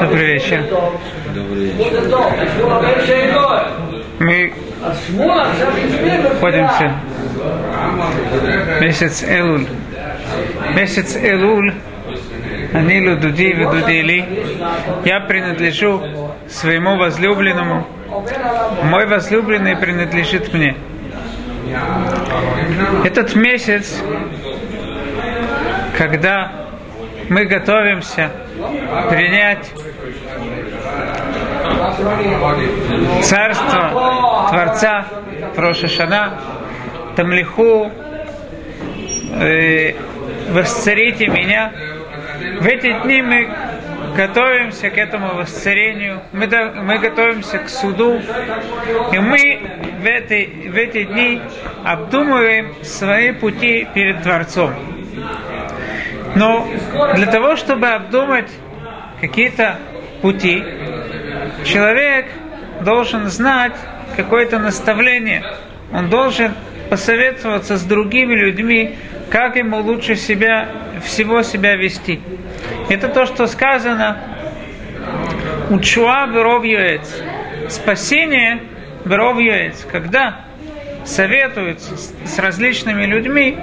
Добрый вечер. Добрый вечер. Мы находимся месяц Элуль. Месяц Элуль, Анилу Дуди Дудили. Я принадлежу своему возлюбленному. Мой возлюбленный принадлежит мне. Этот месяц, когда мы готовимся принять царство Творца Прошишана, Тамлиху, э, восцарите меня. В эти дни мы готовимся к этому восцарению, мы, до, мы готовимся к суду, и мы в эти, в эти дни обдумываем свои пути перед Творцом. Но для того, чтобы обдумать какие-то пути, человек должен знать какое-то наставление. Он должен посоветоваться с другими людьми, как ему лучше себя, всего себя вести. Это то, что сказано Учуа беров юэц. Спасение беров. Когда советуются с различными людьми,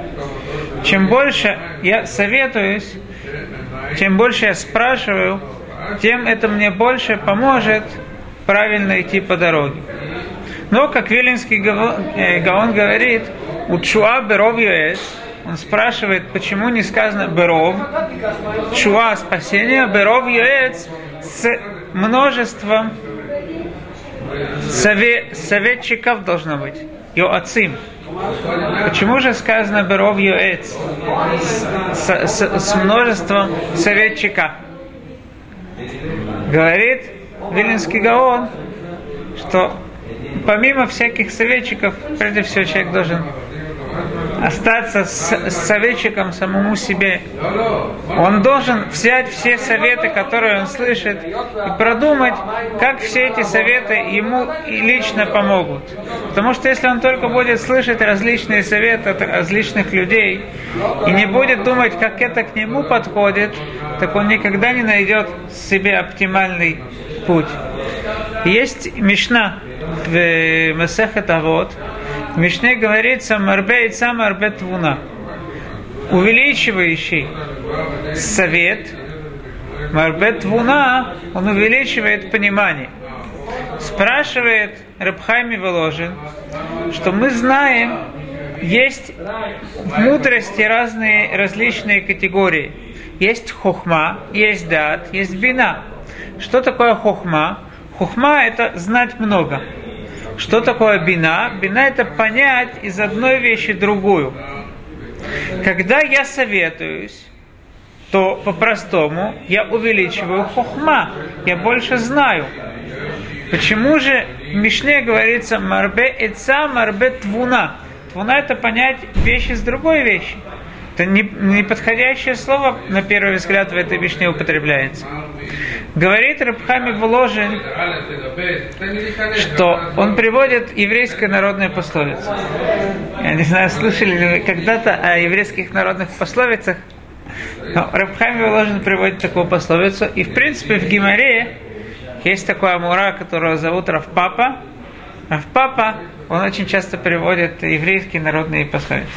чем больше я советуюсь, чем больше я спрашиваю, тем это мне больше поможет правильно идти по дороге. Но, как Виленский Гаон говорит, у Чуа Беров он спрашивает, почему не сказано Беров, Чуа спасение, Беров Юэц с множеством совет, советчиков должно быть. Йоацим. Почему же сказано Беров Юэц с, с, с множеством советчика? Говорит Вилинский Гаон, что помимо всяких советчиков, прежде всего человек должен остаться с, с советчиком самому себе. Он должен взять все советы, которые он слышит, и продумать, как все эти советы ему лично помогут. Потому что если он только будет слышать различные советы от различных людей и не будет думать, как это к нему подходит, так он никогда не найдет себе оптимальный путь. Есть Мишна в Месехет Авод, в Мишне говорится «Марбе и Марбе Твуна». Увеличивающий совет, Марбе Твуна, он увеличивает понимание. Спрашивает Рабхайми Воложин, что мы знаем, есть в мудрости разные различные категории. Есть хохма, есть дат, есть бина. Что такое хохма? Хохма – это знать много. Что такое бина? Бина это понять из одной вещи другую. Когда я советуюсь, то по-простому я увеличиваю хохма, я больше знаю. Почему же в Мишне говорится марбе эца, марбе твуна? Твуна это понять вещи с другой вещи. Это неподходящее слово, на первый взгляд, в этой Мишне употребляется. Говорит Рабхами Вложин, что он приводит еврейское народное пословицу. Я не знаю, слышали ли вы когда-то о еврейских народных пословицах, но Рабхами Вложин приводит такую пословицу. И, в принципе, в Гимаре есть такой амура, которого зовут Равпапа. Равпапа, он очень часто приводит еврейские народные пословицы.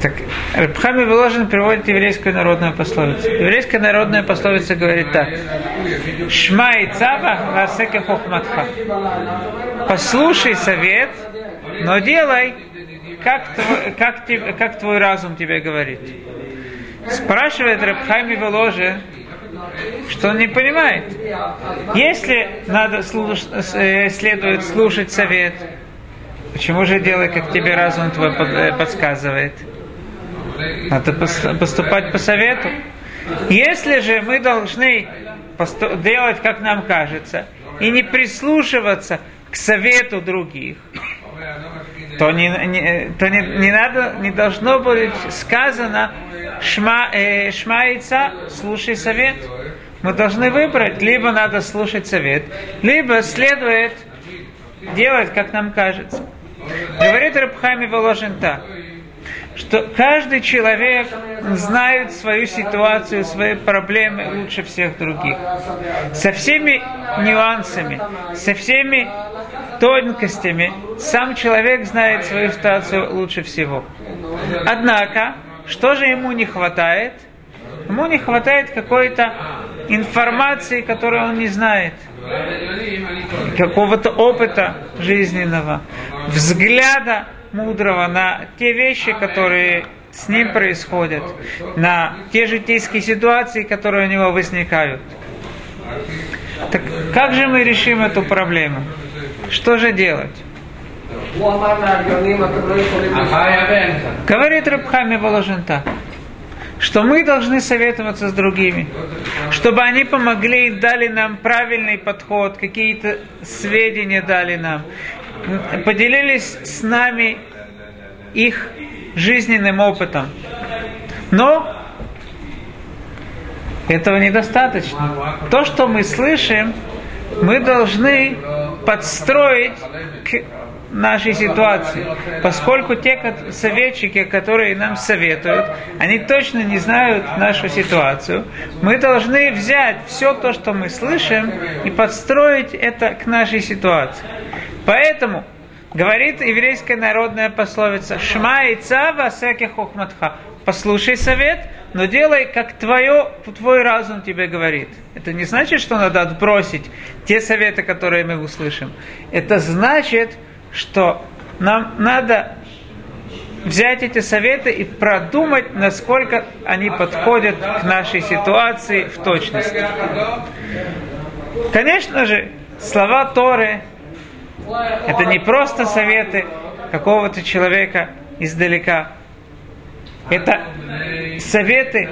Так, Рабхами Воложин приводит еврейскую народную пословицу. Еврейская народная пословица говорит так. Шма и цава васеке хохматха. Послушай совет, но делай, как твой, как, тебе, как твой разум тебе говорит. Спрашивает Рабхами Воложин, что он не понимает. Если надо слуш, э, следует слушать совет, Почему же делай, как тебе разум твой э, подсказывает? Надо поступать по совету. Если же мы должны делать, как нам кажется, и не прислушиваться к совету других, то не, не, то не, не надо, не должно быть сказано шма, э, шмаица, слушай совет. Мы должны выбрать, либо надо слушать совет, либо следует делать, как нам кажется. Говорит Рабхами Воложин так. что каждый человек знает свою ситуацию, свои проблемы лучше всех других. Со всеми нюансами, со всеми тонкостями сам человек знает свою ситуацию лучше всего. Однако, что же ему не хватает? Ему не хватает какой-то информации, которую он не знает – какого-то опыта жизненного, взгляда мудрого на те вещи, которые с ним происходят, на те житейские ситуации, которые у него возникают. Так как же мы решим эту проблему? Что же делать? Говорит Рабхами Воложен так что мы должны советоваться с другими, чтобы они помогли и дали нам правильный подход, какие-то сведения дали нам, поделились с нами их жизненным опытом. Но этого недостаточно. То, что мы слышим, мы должны подстроить к нашей ситуации. Поскольку те советчики, которые нам советуют, они точно не знают нашу ситуацию, мы должны взять все то, что мы слышим, и подстроить это к нашей ситуации. Поэтому говорит еврейская народная пословица «Шма и цава всяких хохматха» послушай совет, но делай, как твое, твой разум тебе говорит. Это не значит, что надо отбросить те советы, которые мы услышим. Это значит, что нам надо взять эти советы и продумать, насколько они подходят к нашей ситуации в точности. Конечно же, слова Торы – это не просто советы какого-то человека издалека. Это советы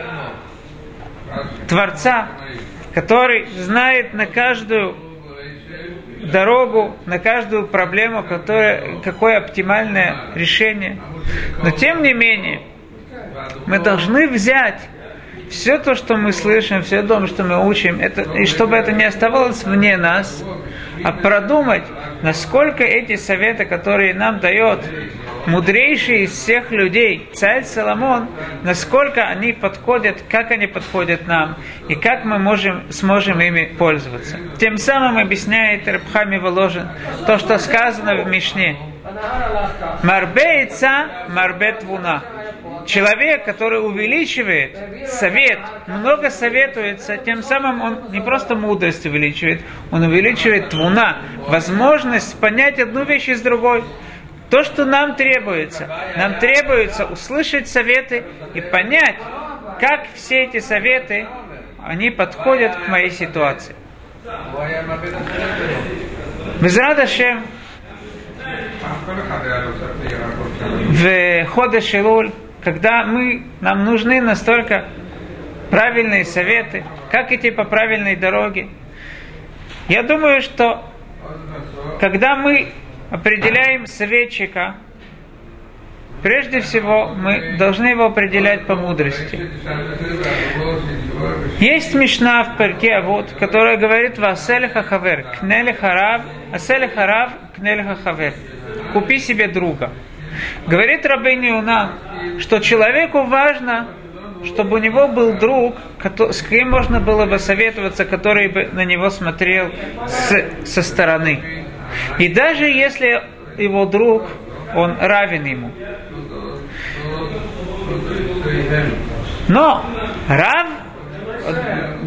Творца, который знает на каждую дорогу на каждую проблему, которая, какое оптимальное решение. Но тем не менее, мы должны взять все то, что мы слышим, все то, что мы учим, это, и чтобы это не оставалось вне нас, а продумать, насколько эти советы, которые нам дает мудрейший из всех людей, царь Соломон, насколько они подходят, как они подходят нам, и как мы можем, сможем ими пользоваться. Тем самым объясняет Рабхами Воложин то, что сказано в Мишне. Марбе ица, марбе твуна. Человек, который увеличивает совет, много советуется, тем самым он не просто мудрость увеличивает, он увеличивает твуна, возможность понять одну вещь из другой. То, что нам требуется, нам требуется услышать советы и понять, как все эти советы, они подходят к моей ситуации. Безрадашем в ходе Шилуль, когда мы, нам нужны настолько правильные советы, как идти по правильной дороге. Я думаю, что когда мы определяем советчика, прежде всего мы должны его определять по мудрости. Есть мешна в перке Авод, которая говорит «Васель хавер, кнель харав, асель харав, кнель хавер». Купи себе друга. Говорит Рабейн Юна, что человеку важно, чтобы у него был друг, с кем можно было бы советоваться, который бы на него смотрел с, со стороны. И даже если его друг, он равен ему. Но Рав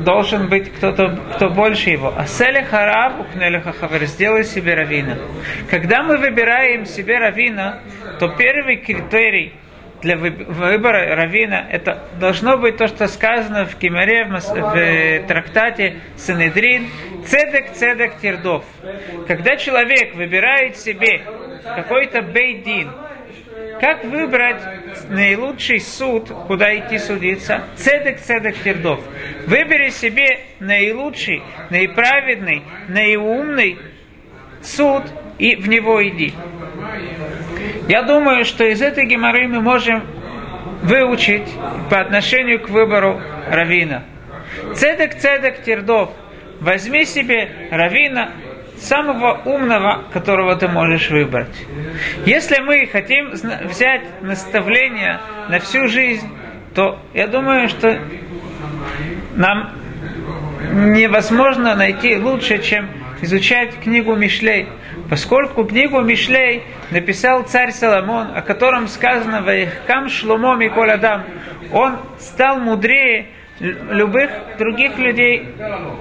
должен быть кто-то, кто больше его. А селиха рав укнелиха хавер, сделай себе равина. Когда мы выбираем себе равина, то первый критерий для выбора равина, это должно быть то, что сказано в Кимаре, в, в трактате Санедрин, цедек, цедек, тирдов. Когда человек выбирает себе какой-то бейдин, как выбрать наилучший суд, куда идти судиться? Цедек, цедек, тирдов. Выбери себе наилучший, наиправедный, наиумный суд и в него иди. Я думаю, что из этой геморры мы можем выучить по отношению к выбору равина. Цедек, цедек, тирдов. Возьми себе равина самого умного, которого ты можешь выбрать. Если мы хотим взять наставление на всю жизнь, то я думаю, что нам невозможно найти лучше, чем изучать книгу Мишлей. Поскольку книгу Мишлей написал царь Соломон, о котором сказано «Ваихкам шломо миколь адам», он стал мудрее любых других людей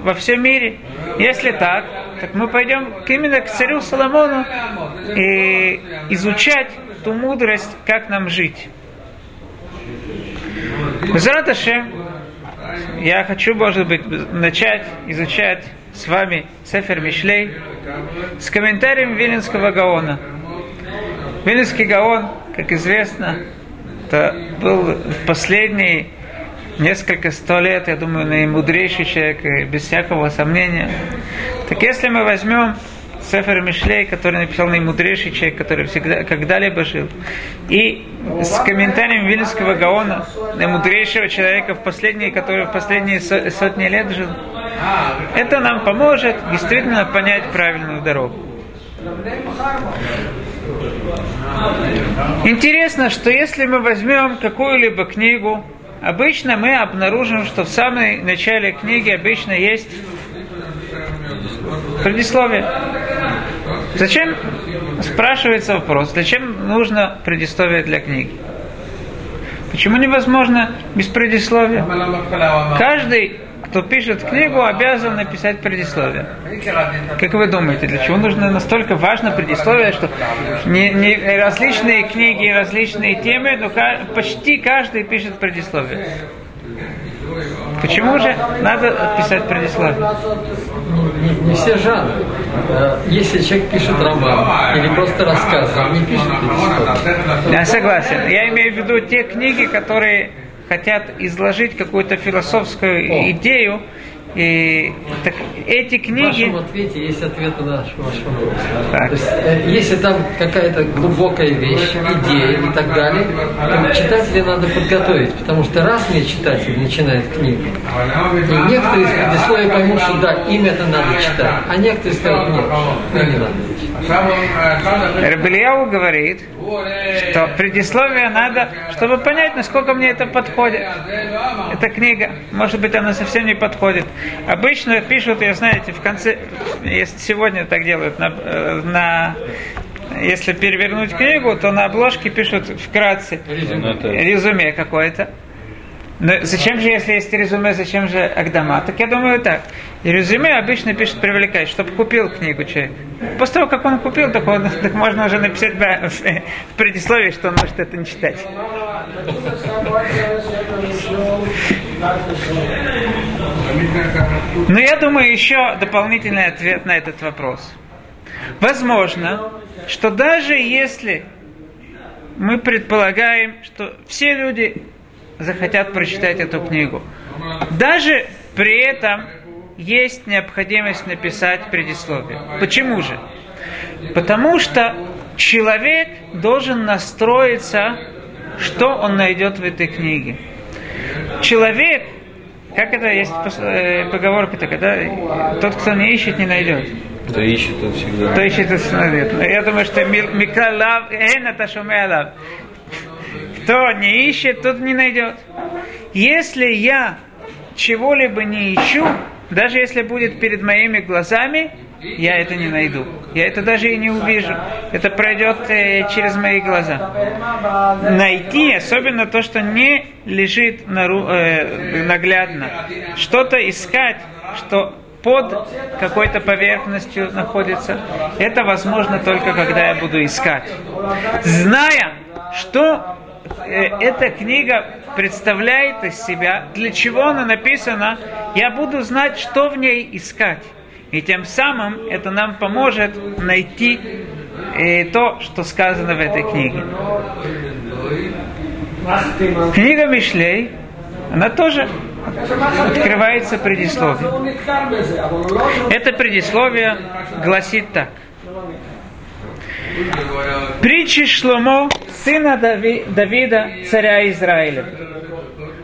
во всем мире. Если так, так мы пойдем именно к царю Соломону и изучать ту мудрость, как нам жить. Безраташе, я хочу, может быть, начать изучать с вами Сефер Мишлей с комментарием Виленского Гаона. Виленский Гаон, как известно, это был в последние несколько сто лет, я думаю, наимудрейший человек, без всякого сомнения. Так если мы возьмем Сефер Мишлей, который написал наимудрейший человек, который всегда, когда-либо жил, и с комментарием Вильнского Гаона, наимудрейшего человека, в последние, который в последние сотни лет жил, это нам поможет действительно понять правильную дорогу. Интересно, что если мы возьмем какую-либо книгу, обычно мы обнаружим, что в самом начале книги обычно есть предисловие. Зачем, спрашивается вопрос, зачем нужно предисловие для книги? Почему невозможно без предисловия? Каждый кто пишет книгу, обязан написать предисловие. Как вы думаете, для чего нужно настолько важно предисловие, что не, не различные книги, различные темы, но почти каждый пишет предисловие. Почему же надо писать предисловие? Не, не все жанры. Э, если человек пишет роман или просто рассказ, он не пишет предисловие. Я согласен. Я имею в виду те книги, которые хотят изложить какую-то философскую идею, и так, эти книги... В вашем ответе есть ответ на наш, ваш вопрос. Так. То есть, э, если там какая-то глубокая вещь, идея и так далее, то читателя надо подготовить, потому что разные читатели начинают книгу. И некоторые из предисловия поймут, что да, им это надо читать, а некоторые скажут, нет, ну не надо читать. Рабельяу говорит, что предисловие надо, чтобы понять, насколько мне это подходит. Эта книга, может быть, она совсем не подходит. Обычно пишут, я знаете, в конце, если сегодня так делают, на, на если перевернуть книгу, то на обложке пишут вкратце резюме, резюме какое-то. Но зачем же, если есть резюме, зачем же Агдама? Так я думаю так. И резюме обычно пишет привлекать, чтобы купил книгу человек. После того, как он купил, так, он, так можно уже написать в, в предисловии, что он может это не читать. Но я думаю, еще дополнительный ответ на этот вопрос. Возможно, что даже если мы предполагаем, что все люди захотят прочитать эту книгу. Даже при этом есть необходимость написать предисловие. Почему же? Потому что человек должен настроиться, что он найдет в этой книге. Человек, как это есть э, поговорка такая, да? Тот, кто не ищет, не найдет. Кто ищет, тот всегда. Кто ищет, тот всегда найдет. Я думаю, что Микалав, Эн это Шумеалав. Кто не ищет, тот не найдет. Если я чего-либо не ищу, даже если будет перед моими глазами, я это не найду. Я это даже и не увижу. Это пройдет э, через мои глаза. Найти, особенно то, что не лежит на, э, наглядно. Что-то искать, что под какой-то поверхностью находится, это возможно только когда я буду искать. Зная, что Э, эта книга представляет из себя, для чего она написана, я буду знать, что в ней искать. И тем самым это нам поможет найти э, то, что сказано в этой книге. Книга Мишлей, она тоже открывается предисловием. Это предисловие гласит так. Притчи Шломо, сына Дави, Давида, царя Израиля.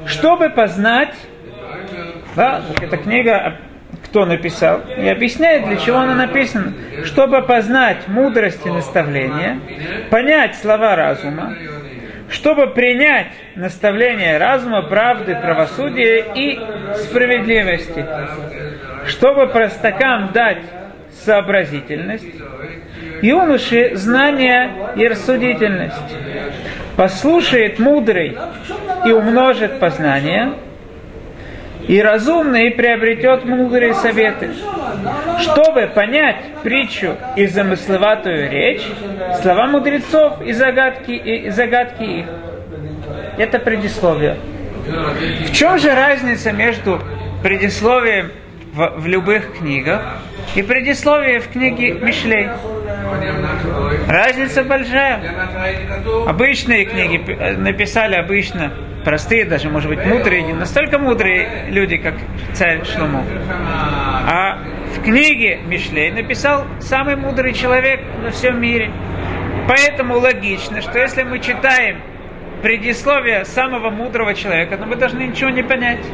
Чтобы познать, да, эта книга кто написал, и объясняет, для чего оно написано. Чтобы познать мудрость и наставление, понять слова разума, чтобы принять наставление разума, правды, правосудия и справедливости, чтобы простакам дать сообразительность, юноше знание и рассудительность. Послушает мудрый и умножит познание – и разумный приобретет мудрые советы. Чтобы понять притчу и замысловатую речь, слова мудрецов и загадки, и загадки их. Это предисловие. В чем же разница между предисловием в, в любых книгах и предисловием в книге Мишлей? Разница большая. Обычные книги написали обычно простые, даже, может быть, мудрые, не настолько мудрые люди, как царь Шлому. А в книге Мишлей написал самый мудрый человек на всем мире. Поэтому логично, что если мы читаем предисловие самого мудрого человека, то мы должны ничего не понять.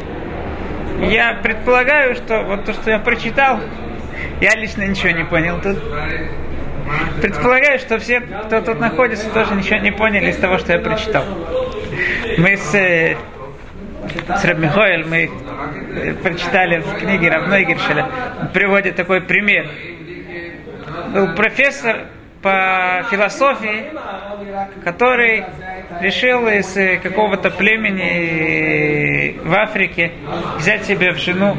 Я предполагаю, что вот то, что я прочитал, я лично ничего не понял тут. Предполагаю, что все, кто тут находится, тоже ничего не поняли из того, что я прочитал. Мы с, э, с Рабмихоэль, мы э, прочитали в книге Равной Гершеля, приводит такой пример. Был профессор по философии, который решил из э, какого-то племени в Африке взять себе в жену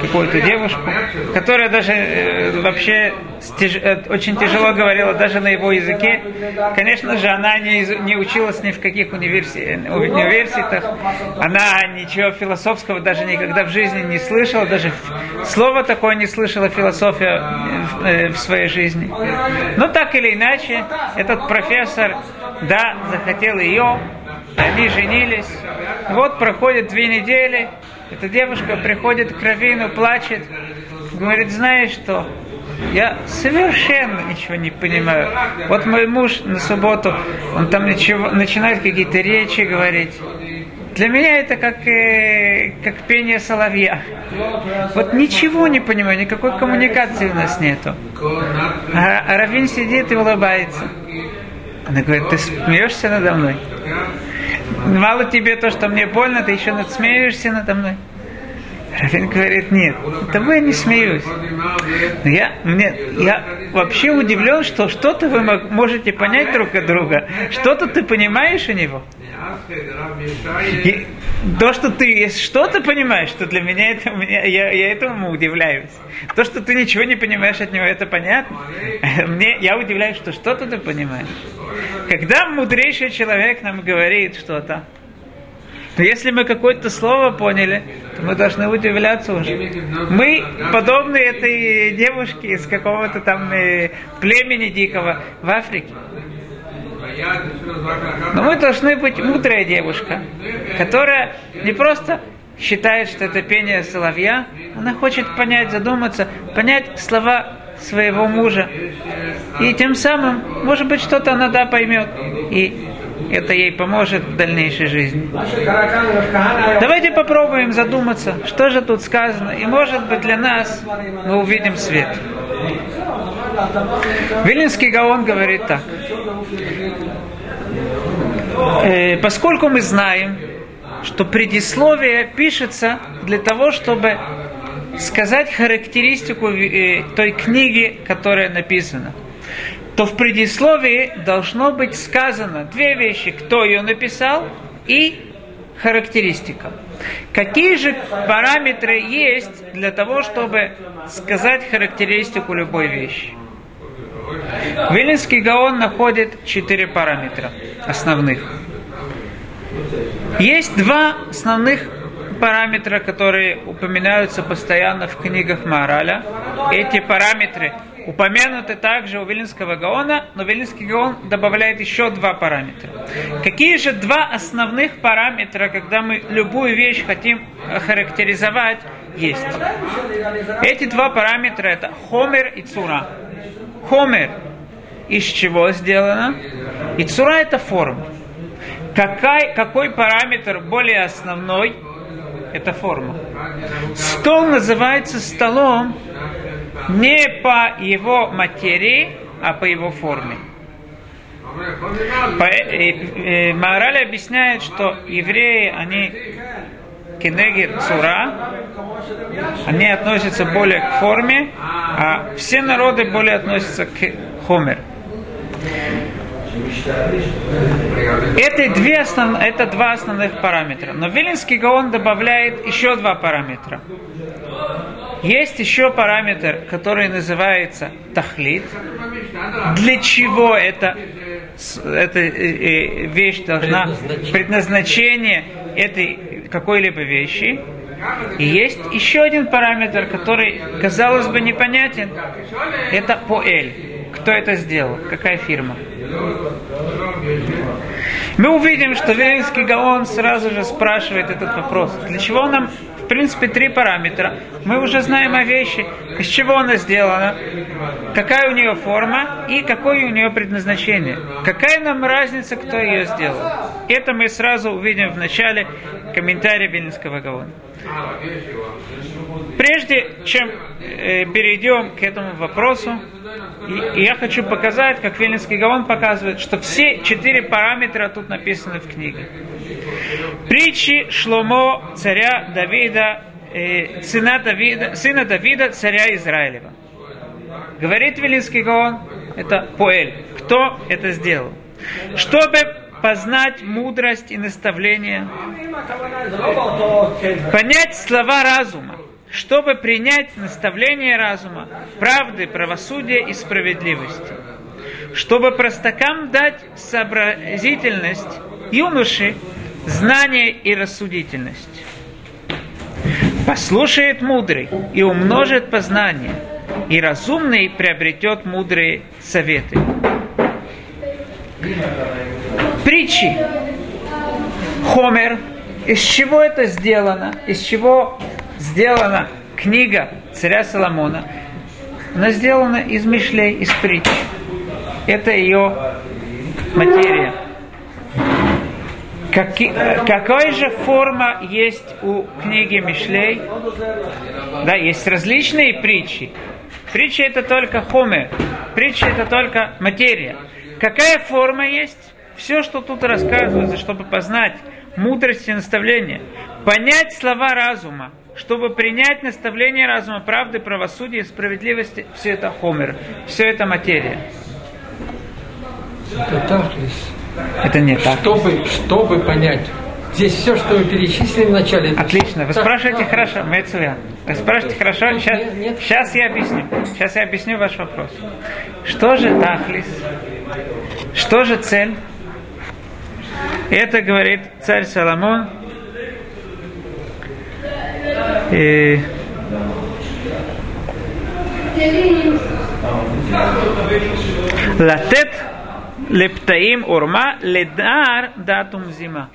какую-то девушку, которая даже э, вообще э, очень тяжело говорила даже на его языке. Конечно же, она не, не училась ни в каких универси, университетах, она ничего философского даже никогда в жизни не слышала, даже слова такое не слышала философия в, в своей жизни. Но так или иначе, этот профессор, да, захотел ее, они женились. Вот проходит две недели, эта девушка приходит к Равину, плачет, говорит, знаешь что, я совершенно ничего не понимаю. Вот мой муж на субботу, он там ничего, начинает какие-то речи говорить. Для меня это как, э, как пение соловья. Вот ничего не понимаю, никакой коммуникации у нас нету. А, Равин сидит и улыбается. Она говорит, ты смеешься надо мной? Мало тебе то, что мне больно, ты еще надсмеешься надо мной. Равин говорит, нет, тобой я не смеюсь. Я, мне, я вообще удивлен, что что-то вы можете понять друг от друга, что-то ты понимаешь у него. И то, что ты что-то понимаешь, что для меня это, я, я этому удивляюсь. То, что ты ничего не понимаешь от него, это понятно. Мне, я удивляюсь, что что-то ты понимаешь. Когда мудрейший человек нам говорит что-то, то если мы какое-то слово поняли, то мы должны удивляться уже. Мы подобны этой девушке из какого-то там э, племени дикого в Африке. Но мы должны быть мудрая девушка, которая не просто считает, что это пение соловья, она хочет понять, задуматься, понять слова своего мужа. И тем самым, может быть, что-то она да поймет. И это ей поможет в дальнейшей жизни. Давайте попробуем задуматься, что же тут сказано. И может быть для нас мы увидим свет. Вилинский Гаон говорит так. Э, поскольку мы знаем, что предисловие пишется для того, чтобы сказать характеристику э, той книги, которая написана, то в предисловии должно быть сказано две вещи, кто ее написал и характеристика. Какие же параметры есть для того, чтобы сказать характеристику любой вещи? Вилинский Гаон находит четыре параметра основных. Есть два основных параметра, которые упоминаются постоянно в книгах Мараля. Эти параметры упомянуты также у Вилинского Гаона, но Вилинский Гаон добавляет еще два параметра. Какие же два основных параметра, когда мы любую вещь хотим характеризовать, есть? Эти два параметра это хомер и цура. Хомер из чего сделано? И цура это форма. Какой, какой параметр более основной? Это форма. Стол называется столом не по его материи, а по его форме. По, э, э, Маораль объясняет, что евреи, они кенеги цура, они относятся более к форме, а все народы более относятся к хомер. Это, две основ... это два основных параметра. Но Вилинский Гаон добавляет еще два параметра. Есть еще параметр, который называется тахлит. Для чего это, эта э, вещь должна, предназначение, предназначение этой какой-либо вещи. И есть еще один параметр, который, казалось бы, непонятен. Это поэль. Кто это сделал? Какая фирма? Мы увидим, что Вилинский Гаон сразу же спрашивает этот вопрос. Для чего нам, принципе, три параметра? Мы уже знаем о вещи, из чего она сделана, какая у нее форма и какое у нее предназначение. Какая нам разница, кто ее сделал? Это мы сразу увидим в начале комментария Вилинского Гаона. Прежде чем э, перейдем к этому вопросу, и, и я хочу показать, как Вильнинский Гаон показывает, что все четыре параметра тут написаны в книге. Притчи Шломо, царя Давида, э, сына, Давида, сына Давида, царя Израилева. Говорит Вилинский Гаон, это Поэль. Кто это сделал? Чтобы познать мудрость и наставление, понять слова разума, чтобы принять наставление разума, правды, правосудия и справедливости, чтобы простакам дать сообразительность, юноши знание и рассудительность. Послушает мудрый и умножит познание, и разумный приобретет мудрые советы. Притчи. Хомер. Из чего это сделано? Из чего сделана книга царя Соломона, она сделана из мишлей, из притч. Это ее материя. Каки, какая же форма есть у книги Мишлей? Да, есть различные притчи. Притча это только хоме, притча это только материя. Какая форма есть? Все, что тут рассказывается, чтобы познать мудрость и наставление, понять слова разума, чтобы принять наставление разума, правды, правосудия, справедливости, все это хомер, все это материя. Это тафлис. Это не так. Чтобы, чтобы понять. Здесь все, что вы перечислили в начале. Отлично. Вы спрашиваете хорошо, Мецуя. Вы спрашиваете хорошо. Сейчас, нет. сейчас я объясню. Сейчас я объясню ваш вопрос. Что же тахлис? Что же цель? Это говорит царь Соломон и Латет лептаим урма ледар датум зима.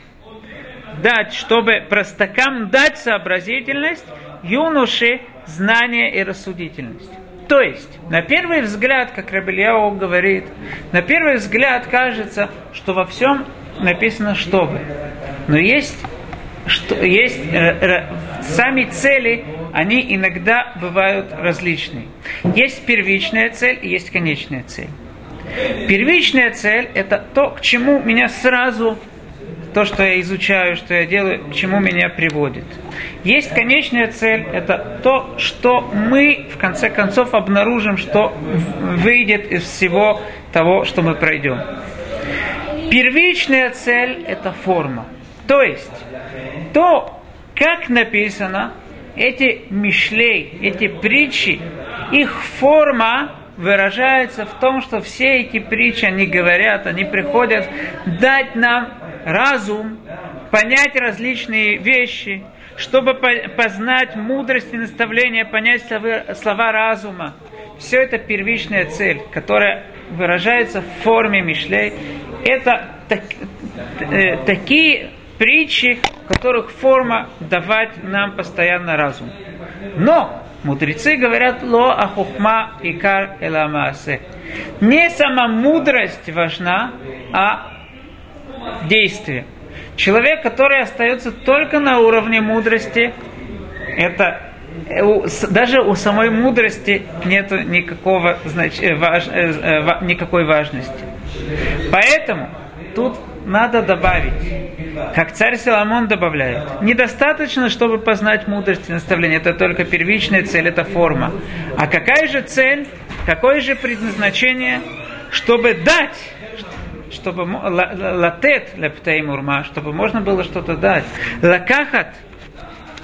Дать, чтобы простакам дать сообразительность, юноше знание и рассудительность. То есть, на первый взгляд, как Рабельяу говорит, на первый взгляд кажется, что во всем написано «чтобы». Но есть что есть э, сами цели, они иногда бывают различные. Есть первичная цель и есть конечная цель. Первичная цель – это то, к чему меня сразу, то, что я изучаю, что я делаю, к чему меня приводит. Есть конечная цель – это то, что мы, в конце концов, обнаружим, что выйдет из всего того, что мы пройдем. Первичная цель – это форма. То есть, то, как написано, эти мишлей, эти притчи, их форма выражается в том, что все эти притчи, они говорят, они приходят дать нам разум, понять различные вещи, чтобы познать мудрость и наставление, понять слова разума. Все это первичная цель, которая выражается в форме мишлей. Это так, э, такие притчи, которых форма давать нам постоянно разум. Но мудрецы говорят ло ахухма икар эламасе. Не сама мудрость важна, а действие. Человек, который остается только на уровне мудрости, это даже у самой мудрости нет никакого, значит, э, важ, э, никакой важности. Поэтому тут надо добавить, как царь Соломон добавляет, недостаточно, чтобы познать мудрость и наставление, это только первичная цель, это форма. А какая же цель, какое же предназначение, чтобы дать чтобы латет лептей мурма, чтобы можно было что-то дать. Лакахат,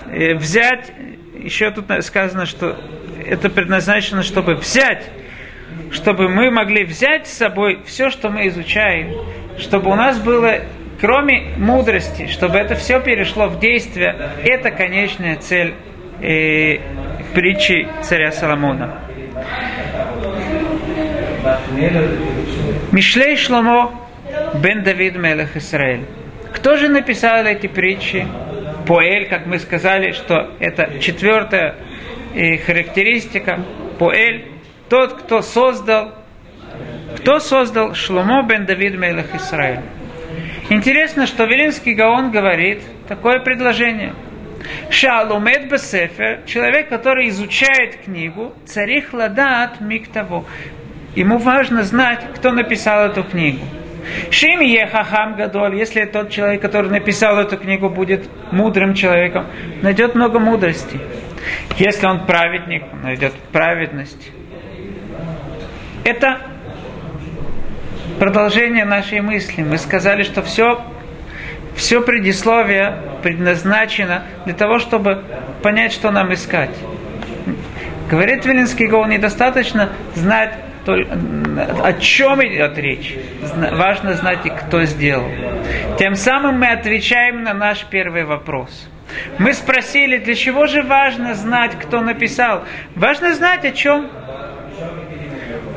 э, взять, еще тут сказано, что это предназначено, чтобы взять, чтобы мы могли взять с собой все, что мы изучаем, чтобы у нас было, кроме мудрости, чтобы это все перешло в действие, это конечная цель э, притчи царя Соломона. Мишлей Шломо бен Давид Мелех Исраэль. Кто же написал эти притчи? Поэль, как мы сказали, что это четвертая э, характеристика. Поэль, тот, кто создал, кто создал Шломо бен Давид Мелех Исраэль. Интересно, что Велинский Гаон говорит такое предложение. Шалумет Бесефер, человек, который изучает книгу, царих ладат миктаво. Ему важно знать, кто написал эту книгу. Шим Ехахам Гадоль, если тот человек, который написал эту книгу, будет мудрым человеком, найдет много мудрости. Если он праведник, он найдет праведность. Это продолжение нашей мысли. Мы сказали, что все, все предисловие предназначено для того, чтобы понять, что нам искать. Говорит Вилинский Гол, недостаточно знать о чем идет речь? Важно знать, и кто сделал. Тем самым мы отвечаем на наш первый вопрос. Мы спросили, для чего же важно знать, кто написал? Важно знать, о чем.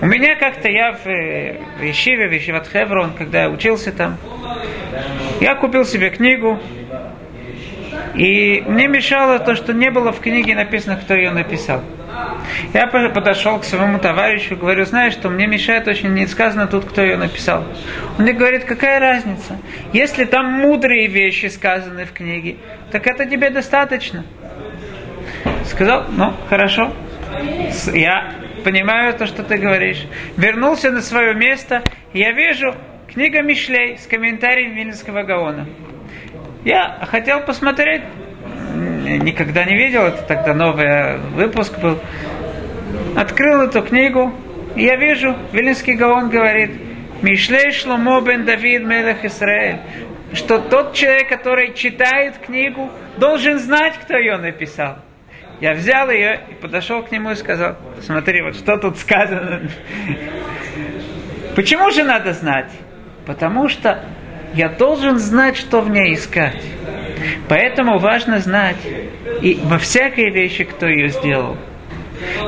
У меня как-то я в, э, в Ешиве, в Ешиват Хеврон, когда я учился там, я купил себе книгу, и мне мешало то, что не было в книге написано, кто ее написал. Я подошел к своему товарищу говорю, знаешь, что мне мешает очень не сказано тут, кто ее написал. Он мне говорит, какая разница? Если там мудрые вещи сказаны в книге, так это тебе достаточно. Сказал, ну, хорошо. Я понимаю то, что ты говоришь. Вернулся на свое место, и я вижу книга Мишлей с комментарием Вильнинского Гаона. Я хотел посмотреть, никогда не видел, это тогда новый выпуск был. Открыл эту книгу, и я вижу, Вилинский Гаон говорит, Мишлей Шломо бен Давид Мелех Исраэль, что тот человек, который читает книгу, должен знать, кто ее написал. Я взял ее и подошел к нему и сказал, смотри, вот что тут сказано. Почему же надо знать? Потому что я должен знать, что в ней искать. Поэтому важно знать и во всякой вещи, кто ее сделал.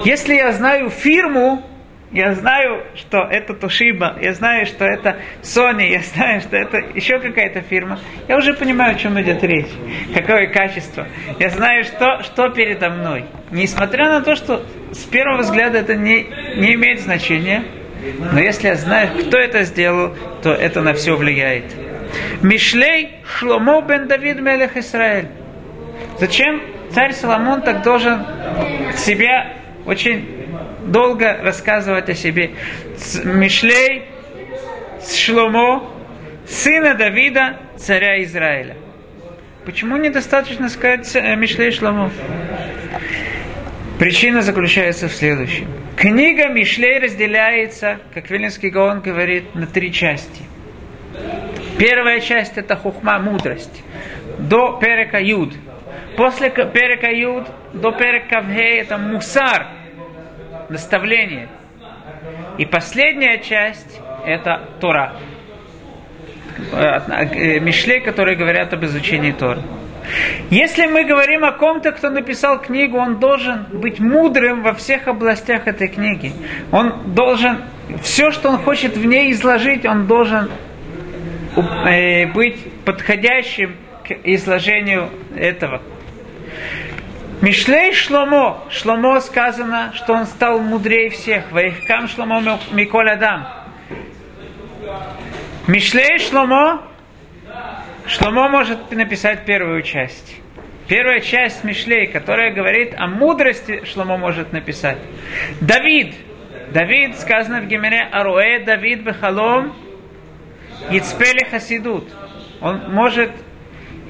Если я знаю фирму, я знаю, что это Тушиба, я знаю, что это Sony, я знаю, что это еще какая-то фирма. Я уже понимаю, о чем идет речь, какое качество. Я знаю, что, что передо мной. Несмотря на то, что с первого взгляда это не, не имеет значения, но если я знаю, кто это сделал, то это на все влияет. Мишлей Шломо бен Давид Мелех Израиль. Зачем царь Соломон так должен себя очень долго рассказывать о себе? Мишлей Шломо, сына Давида, царя Израиля. Почему недостаточно сказать э, Мишлей Шломо? Причина заключается в следующем. Книга Мишлей разделяется, как Вилинский Гаон говорит, на три части – Первая часть это хухма, мудрость. До перека юд. После перека юд до перека вхей это мусар, наставление. И последняя часть это Тора. Э, Мишлей, которые говорят об изучении Торы. Если мы говорим о ком-то, кто написал книгу, он должен быть мудрым во всех областях этой книги. Он должен, все, что он хочет в ней изложить, он должен Э, быть подходящим к изложению этого. Мишлей Шломо. Шломо сказано, что он стал мудрее всех. Ваихкам Шломо Миколь Адам. Мишлей Шломо. Шломо может написать первую часть. первая часть Мишлей, которая говорит о мудрости, Шломо может написать. Давид. Давид, сказано в Гемере, Аруэ Давид Бехалом, Яцпели Хасидут. Он может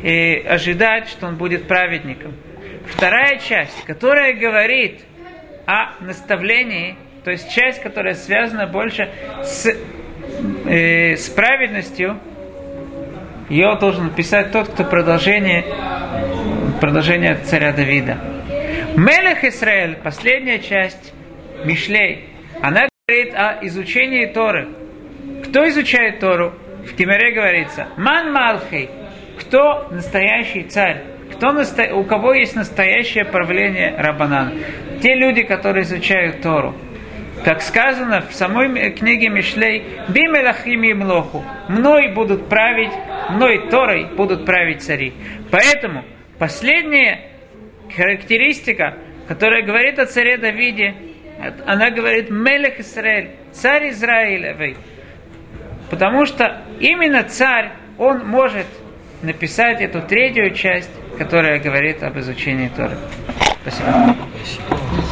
э, ожидать, что он будет праведником. Вторая часть, которая говорит о наставлении, то есть часть, которая связана больше с, э, с праведностью, ее должен написать тот, кто продолжение, продолжение царя Давида. Мелех Исраэль, последняя часть Мишлей, она говорит о изучении Торы. Кто изучает Тору? В Кимере говорится, Ман Малхей, кто настоящий царь? Кто насто... У кого есть настоящее правление Рабанан? Те люди, которые изучают Тору. Как сказано в самой книге Мишлей, «Бимелахим и млоху» «Мной будут править, мной Торой будут править цари». Поэтому последняя характеристика, которая говорит о царе Давиде, она говорит «Мелех Израиль», царь Израилевый. Потому что именно царь, он может написать эту третью часть, которая говорит об изучении Торы. Спасибо. Спасибо.